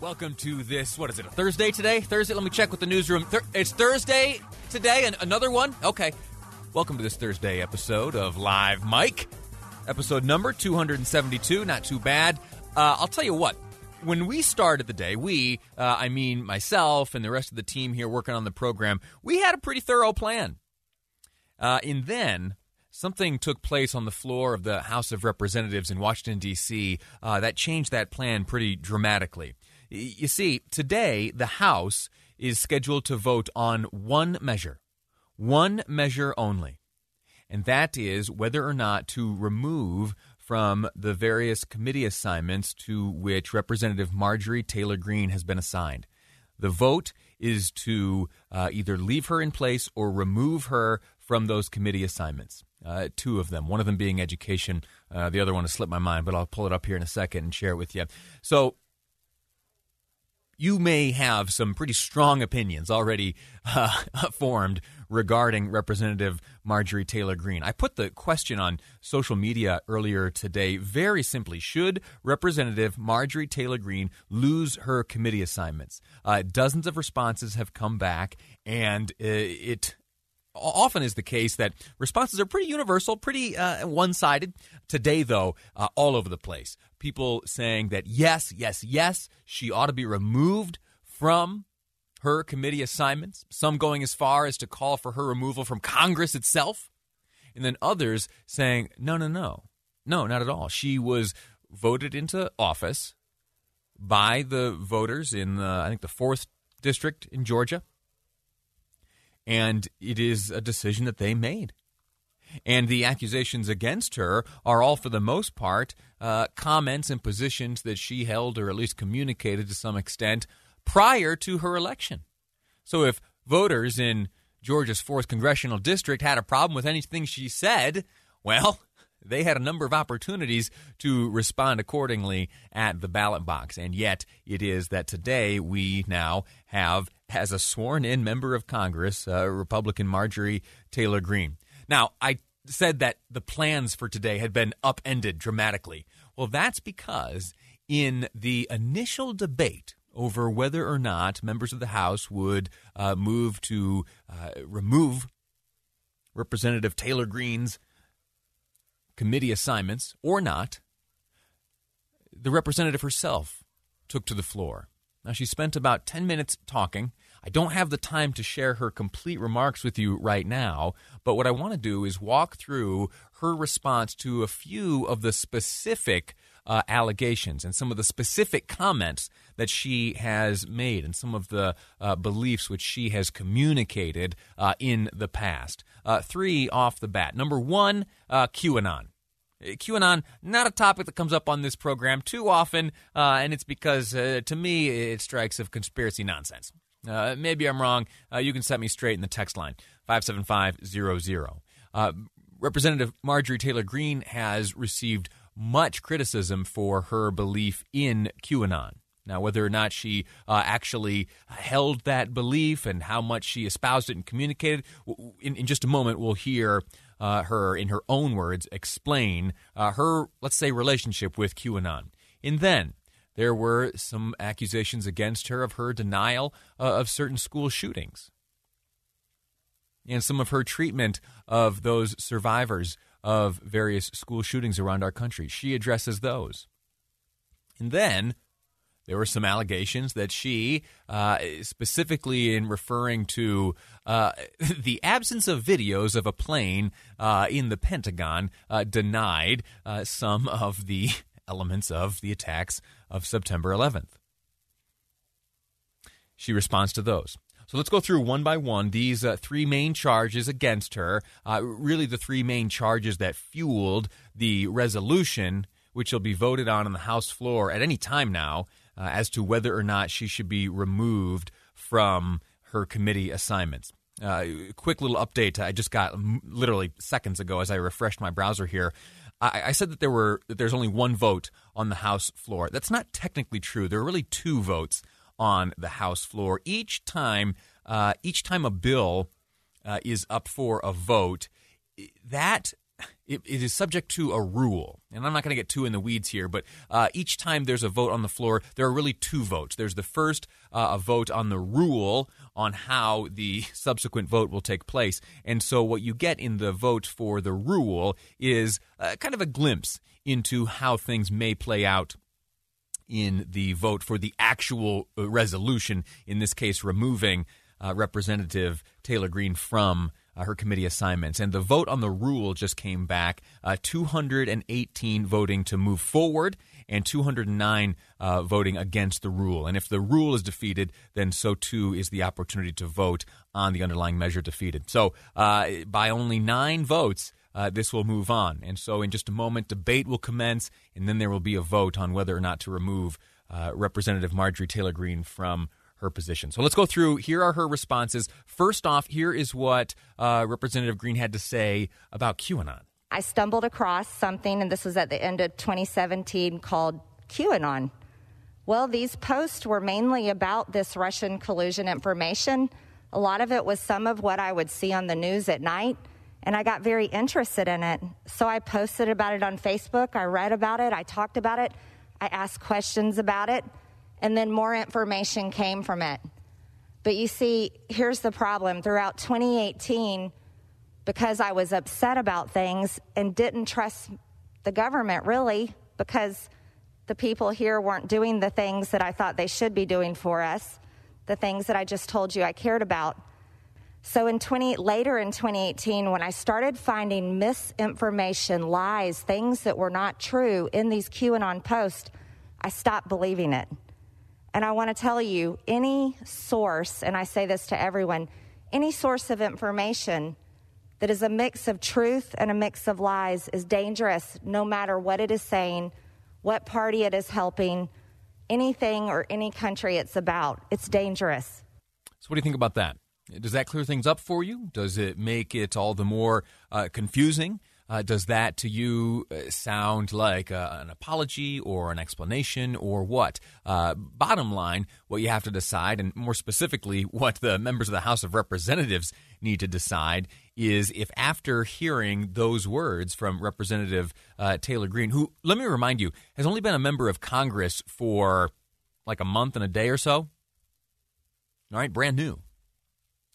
Welcome to this. What is it? A Thursday today? Thursday. Let me check with the newsroom. Thur- it's Thursday today, and another one. Okay. Welcome to this Thursday episode of Live Mic, episode number two hundred and seventy-two. Not too bad. Uh, I'll tell you what. When we started the day, we, uh, I mean myself and the rest of the team here working on the program, we had a pretty thorough plan. Uh, and then something took place on the floor of the House of Representatives in Washington, D.C., uh, that changed that plan pretty dramatically. You see, today the House is scheduled to vote on one measure, one measure only, and that is whether or not to remove from the various committee assignments to which Representative Marjorie Taylor Greene has been assigned. The vote is to uh, either leave her in place or remove her from those committee assignments. Uh, two of them, one of them being education, uh, the other one has slipped my mind, but I'll pull it up here in a second and share it with you. So you may have some pretty strong opinions already uh, formed regarding Representative Marjorie Taylor Greene. I put the question on social media earlier today very simply Should Representative Marjorie Taylor Greene lose her committee assignments? Uh, dozens of responses have come back, and uh, it often is the case that responses are pretty universal, pretty uh, one sided. Today, though, uh, all over the place. People saying that yes, yes, yes, she ought to be removed from her committee assignments. Some going as far as to call for her removal from Congress itself. And then others saying, no, no, no, no, not at all. She was voted into office by the voters in, the, I think, the fourth district in Georgia and it is a decision that they made. And the accusations against her are all, for the most part, uh, comments and positions that she held or at least communicated to some extent prior to her election. So if voters in Georgia's 4th congressional district had a problem with anything she said, well, they had a number of opportunities to respond accordingly at the ballot box. And yet, it is that today we now have, as a sworn in member of Congress, uh, Republican Marjorie Taylor Greene. Now, I said that the plans for today had been upended dramatically. Well, that's because in the initial debate over whether or not members of the House would uh, move to uh, remove Representative Taylor Greene's committee assignments or not, the representative herself took to the floor. Now, she spent about 10 minutes talking. I don't have the time to share her complete remarks with you right now, but what I want to do is walk through her response to a few of the specific uh, allegations and some of the specific comments that she has made and some of the uh, beliefs which she has communicated uh, in the past. Uh, three off the bat. Number one, uh, QAnon. QAnon, not a topic that comes up on this program too often, uh, and it's because, uh, to me, it strikes of conspiracy nonsense. Uh, maybe I'm wrong. Uh, you can set me straight in the text line, 57500. Uh, Representative Marjorie Taylor Greene has received much criticism for her belief in QAnon. Now, whether or not she uh, actually held that belief and how much she espoused it and communicated, in, in just a moment, we'll hear uh, her, in her own words, explain uh, her, let's say, relationship with QAnon. And then there were some accusations against her of her denial uh, of certain school shootings and some of her treatment of those survivors of various school shootings around our country. She addresses those. And then there were some allegations that she, uh, specifically in referring to uh, the absence of videos of a plane uh, in the Pentagon, uh, denied uh, some of the elements of the attacks of September 11th. She responds to those. So let's go through one by one these uh, three main charges against her. Uh, really, the three main charges that fueled the resolution, which will be voted on on the House floor at any time now, uh, as to whether or not she should be removed from her committee assignments. Uh, quick little update I just got literally seconds ago as I refreshed my browser here. I, I said that there were that there's only one vote on the House floor. That's not technically true. There are really two votes on the House floor. Each time, uh, each time a bill uh, is up for a vote, that it, it is subject to a rule. And I'm not going to get too in the weeds here, but uh, each time there's a vote on the floor, there are really two votes. There's the first, uh, a vote on the rule on how the subsequent vote will take place. And so what you get in the vote for the rule is uh, kind of a glimpse into how things may play out in the vote for the actual uh, resolution, in this case, removing uh, Representative Taylor Greene from uh, her committee assignments. And the vote on the rule just came back uh, 218 voting to move forward and 209 uh, voting against the rule. And if the rule is defeated, then so too is the opportunity to vote on the underlying measure defeated. So uh, by only nine votes, uh, this will move on. And so, in just a moment, debate will commence, and then there will be a vote on whether or not to remove uh, Representative Marjorie Taylor Greene from her position. So let's go through. Here are her responses. First off, here is what uh, Representative Greene had to say about QAnon. I stumbled across something, and this was at the end of 2017, called QAnon. Well, these posts were mainly about this Russian collusion information. A lot of it was some of what I would see on the news at night and I got very interested in it. So I posted about it on Facebook. I read about it. I talked about it. I asked questions about it. And then more information came from it. But you see, here's the problem. Throughout 2018, because I was upset about things and didn't trust the government really, because the people here weren't doing the things that I thought they should be doing for us, the things that I just told you I cared about so in 20 later in 2018 when I started finding misinformation, lies, things that were not true in these QAnon posts, I stopped believing it. And I want to tell you any source and I say this to everyone, any source of information that is a mix of truth and a mix of lies is dangerous no matter what it is saying, what party it is helping, anything or any country it's about. It's dangerous. So what do you think about that? Does that clear things up for you? Does it make it all the more uh, confusing? Uh, does that to you uh, sound like uh, an apology or an explanation or what? Uh, bottom line, what you have to decide, and more specifically, what the members of the House of Representatives need to decide, is if after hearing those words from Representative uh, Taylor Greene, who, let me remind you, has only been a member of Congress for like a month and a day or so, all right, brand new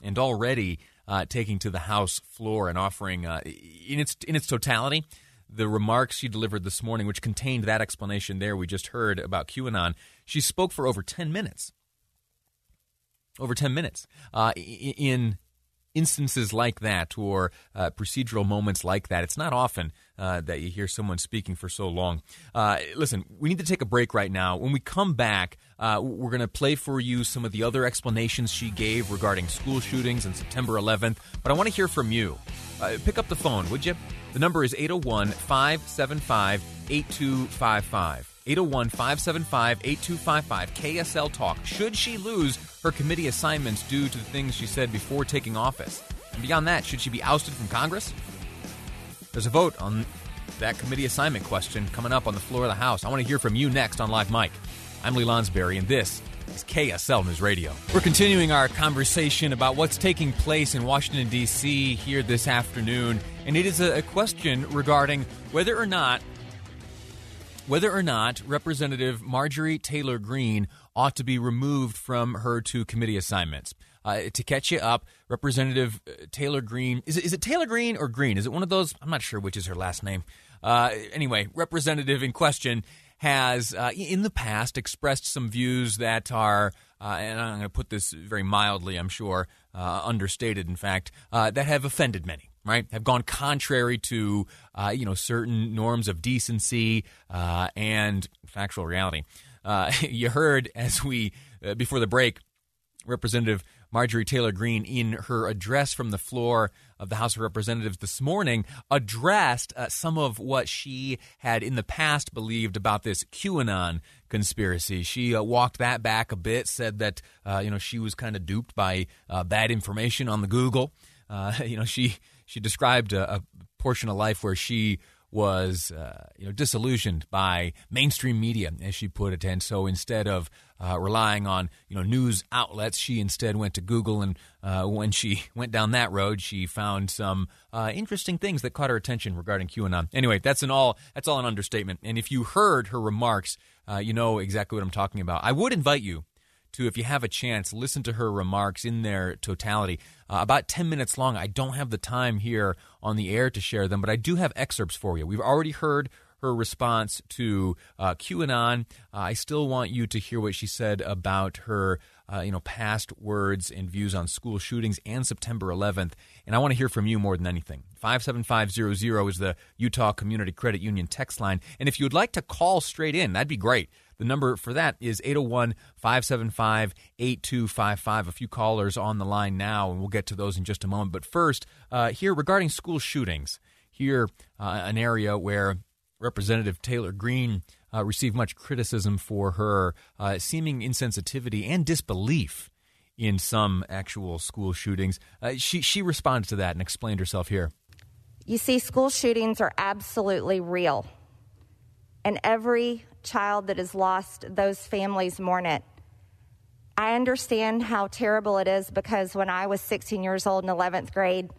and already uh, taking to the House floor and offering uh, in its in its totality the remarks she delivered this morning, which contained that explanation there we just heard about QAnon. She spoke for over ten minutes. Over ten minutes uh, in instances like that or uh, procedural moments like that. It's not often uh, that you hear someone speaking for so long. Uh, listen, we need to take a break right now. When we come back, uh, we're going to play for you some of the other explanations she gave regarding school shootings and September 11th. But I want to hear from you. Uh, pick up the phone, would you? The number is 801 575 8255. 801 575 8255. KSL Talk. Should she lose her committee assignments due to the things she said before taking office? And beyond that, should she be ousted from Congress? There's a vote on that committee assignment question coming up on the floor of the House. I want to hear from you next on Live Mic. I'm Lee Lonsberry, and this is KSL News Radio. We're continuing our conversation about what's taking place in Washington, D.C. here this afternoon, and it is a question regarding whether or not whether or not Representative Marjorie Taylor Greene ought to be removed from her two committee assignments. Uh, to catch you up, Representative uh, Taylor Greene is it, is it Taylor Green or Green? Is it one of those? I'm not sure which is her last name. Uh, anyway, Representative in question has uh, in the past expressed some views that are, uh, and I'm going to put this very mildly, I'm sure, uh, understated, in fact, that have offended many. Right, have gone contrary to uh, you know certain norms of decency uh, and factual reality. you heard as we before the break, Representative Marjorie Taylor Greene, in her address from the floor of the House of Representatives this morning, addressed uh, some of what she had in the past believed about this QAnon conspiracy. She uh, walked that back a bit, said that uh, you know she was kind of duped by uh, bad information on the Google. Uh, you know she she described a, a portion of life where she was uh, you know disillusioned by mainstream media, as she put it. And so instead of uh, relying on you know news outlets, she instead went to Google. And uh, when she went down that road, she found some uh, interesting things that caught her attention regarding QAnon. Anyway, that's an all that's all an understatement. And if you heard her remarks, uh, you know exactly what I'm talking about. I would invite you to, if you have a chance, listen to her remarks in their totality. Uh, about 10 minutes long. I don't have the time here on the air to share them, but I do have excerpts for you. We've already heard her response to uh, QAnon. Uh, I still want you to hear what she said about her, uh, you know, past words and views on school shootings and September 11th. And I want to hear from you more than anything. 57500 is the Utah Community Credit Union text line. And if you would like to call straight in, that'd be great. The number for that is 801 575 8255. A few callers on the line now, and we'll get to those in just a moment. But first, uh, here regarding school shootings, here, uh, an area where Representative Taylor Greene uh, received much criticism for her uh, seeming insensitivity and disbelief in some actual school shootings. Uh, she, she responded to that and explained herself here. You see, school shootings are absolutely real. And every child that is lost, those families mourn it. I understand how terrible it is because when I was 16 years old in 11th grade,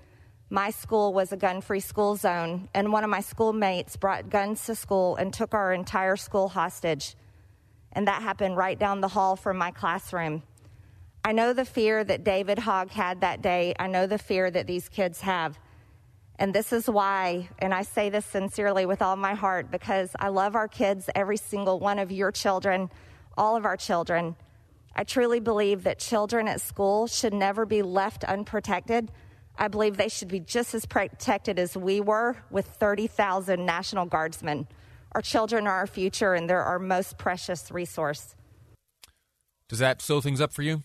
my school was a gun free school zone, and one of my schoolmates brought guns to school and took our entire school hostage. And that happened right down the hall from my classroom. I know the fear that David Hogg had that day. I know the fear that these kids have. And this is why, and I say this sincerely with all my heart, because I love our kids, every single one of your children, all of our children. I truly believe that children at school should never be left unprotected. I believe they should be just as protected as we were with 30,000 National Guardsmen. Our children are our future, and they're our most precious resource. Does that sew things up for you?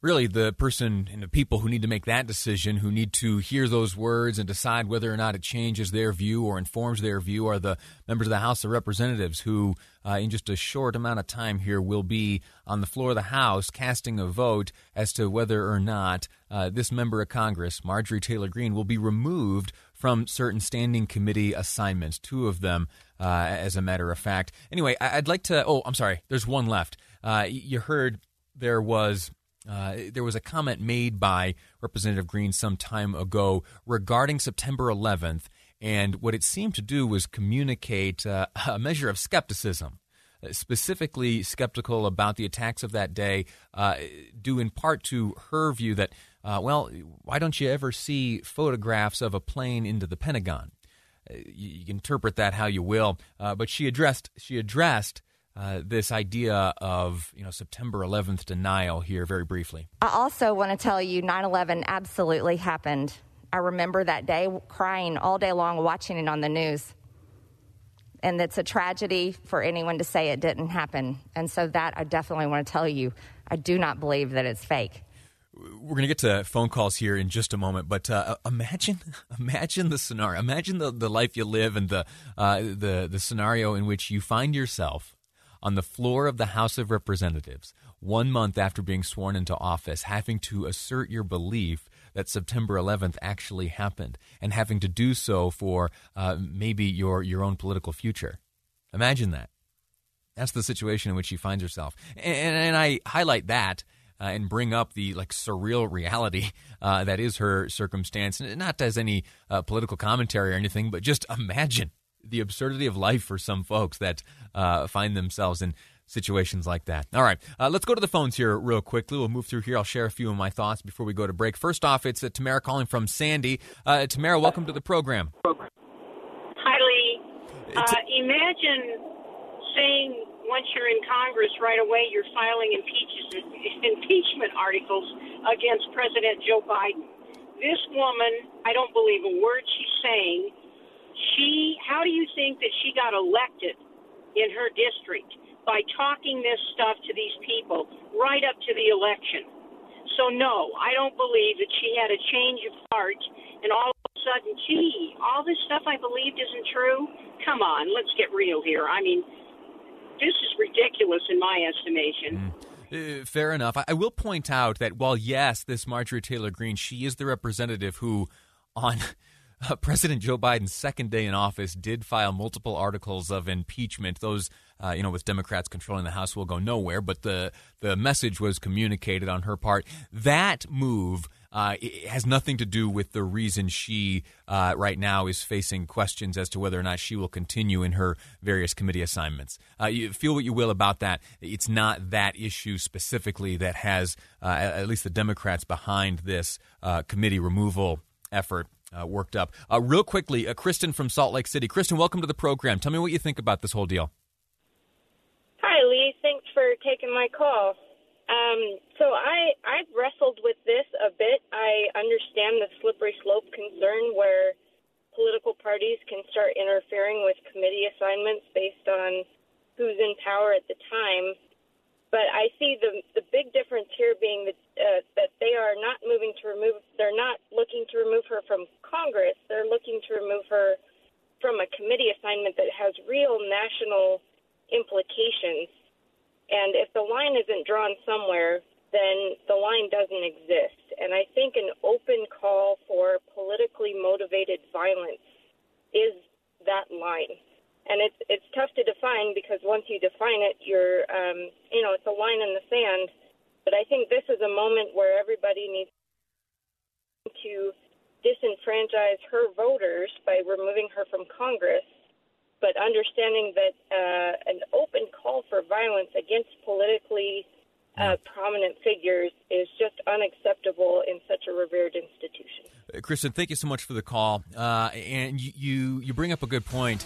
Really the person and the people who need to make that decision, who need to hear those words and decide whether or not it changes their view or informs their view, are the members of the House of Representatives who, uh, in just a short amount of time here, will be on the floor of the House casting a vote as to whether or not uh, this member of Congress, Marjorie Taylor Greene, will be removed from certain standing committee assignments, two of them, uh, as a matter of fact. Anyway, I'd like to. Oh, I'm sorry. There's one left. Uh, you heard there was uh, there was a comment made by Representative Greene some time ago regarding September 11th, and what it seemed to do was communicate uh, a measure of skepticism. Uh, specifically, skeptical about the attacks of that day, uh, due in part to her view that, uh, well, why don't you ever see photographs of a plane into the Pentagon? You, you, can interpret that how you will, but she addressed she addressed uh, this idea of you know September 11th denial here very briefly. I also want to tell you 9/11 absolutely happened. I remember that day crying all day long watching it on the news. And it's a tragedy for anyone to say it didn't happen. And so that I definitely want to tell you, I do not believe that it's fake. We're going to get to phone calls here in just a moment, but uh, imagine, imagine the scenario. Imagine the, the life you live and the, uh, the the scenario in which you find yourself on the floor of the House of Representatives, one month after being sworn into office, having to assert your belief that September 11th actually happened, and having to do so for uh, maybe your, your own political future. Imagine that. That's the situation in which she finds herself. And, and I highlight that uh, and bring up the like surreal reality uh, that is her circumstance, not as any uh, political commentary or anything, but just imagine the absurdity of life for some folks that uh, find themselves in situations like that. All right, uh, let's go to the phones here real quickly. We'll move through here. I'll share a few of my thoughts before we go to break. First off, it's uh, Tamara calling from Sandy. Uh, Tamara, welcome to the program. Hi, Uh, imagine saying once you're in Congress right away, you're filing impeachment articles against President Joe Biden. This woman, I don't believe a word she's saying. She, how do you think that she got elected in her district? By talking this stuff to these people right up to the election. So, no, I don't believe that she had a change of heart and all of a sudden, gee, all this stuff I believed isn't true. Come on, let's get real here. I mean, this is ridiculous in my estimation. Mm. Uh, fair enough. I, I will point out that while yes, this Marjorie Taylor Greene, she is the representative who, on uh, President Joe Biden's second day in office, did file multiple articles of impeachment. Those, uh, you know, with Democrats controlling the House, will go nowhere. But the the message was communicated on her part. That move uh, has nothing to do with the reason she uh, right now is facing questions as to whether or not she will continue in her various committee assignments. Uh, you feel what you will about that. It's not that issue specifically that has uh, at least the Democrats behind this uh, committee removal effort. Uh, worked up. real quickly, Kristen from Salt Lake City. Kristen, welcome to the program. Tell me what you think about this whole deal. Hi, Lee. Thanks for taking my call. Um, so I I've wrestled with this a bit. I understand the slippery slope concern where political parties can start interfering with committee assignments based on who's in power at the time. But I see the the big difference here being that uh, that they are not moving to remove. They're not looking to remove her from Congress. They're looking to remove her from a committee assignment that has real national implications. And if the line isn't drawn somewhere, then the line doesn't exist. And I think an open call for politically motivated violence is that line. And it's it's tough to define because once you define it, you're um, you know it's a line in the sand. But I think this is a moment where everybody needs to disenfranchise her voters by removing her from Congress but understanding that uh, an open call for violence against politically uh, prominent figures is just unacceptable in such a revered institution. Uh, Kristen, thank you so much for the call. Uh, and you, you bring up a good point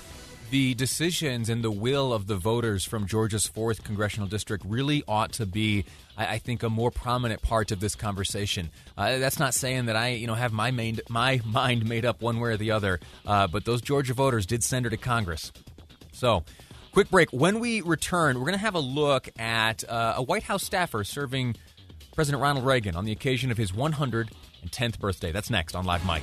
the decisions and the will of the voters from Georgia's 4th congressional district really ought to be, I, think, a more prominent part of this conversation. Uh, that's not saying that I, you know, have my, main, my mind made up one way or the other, uh, but those Georgia voters did send her to Congress. So, quick break. When we return, we're going to have a look at uh, a White House staffer serving President Ronald Reagan on the occasion of his 110th birthday. That's next on Live Mic.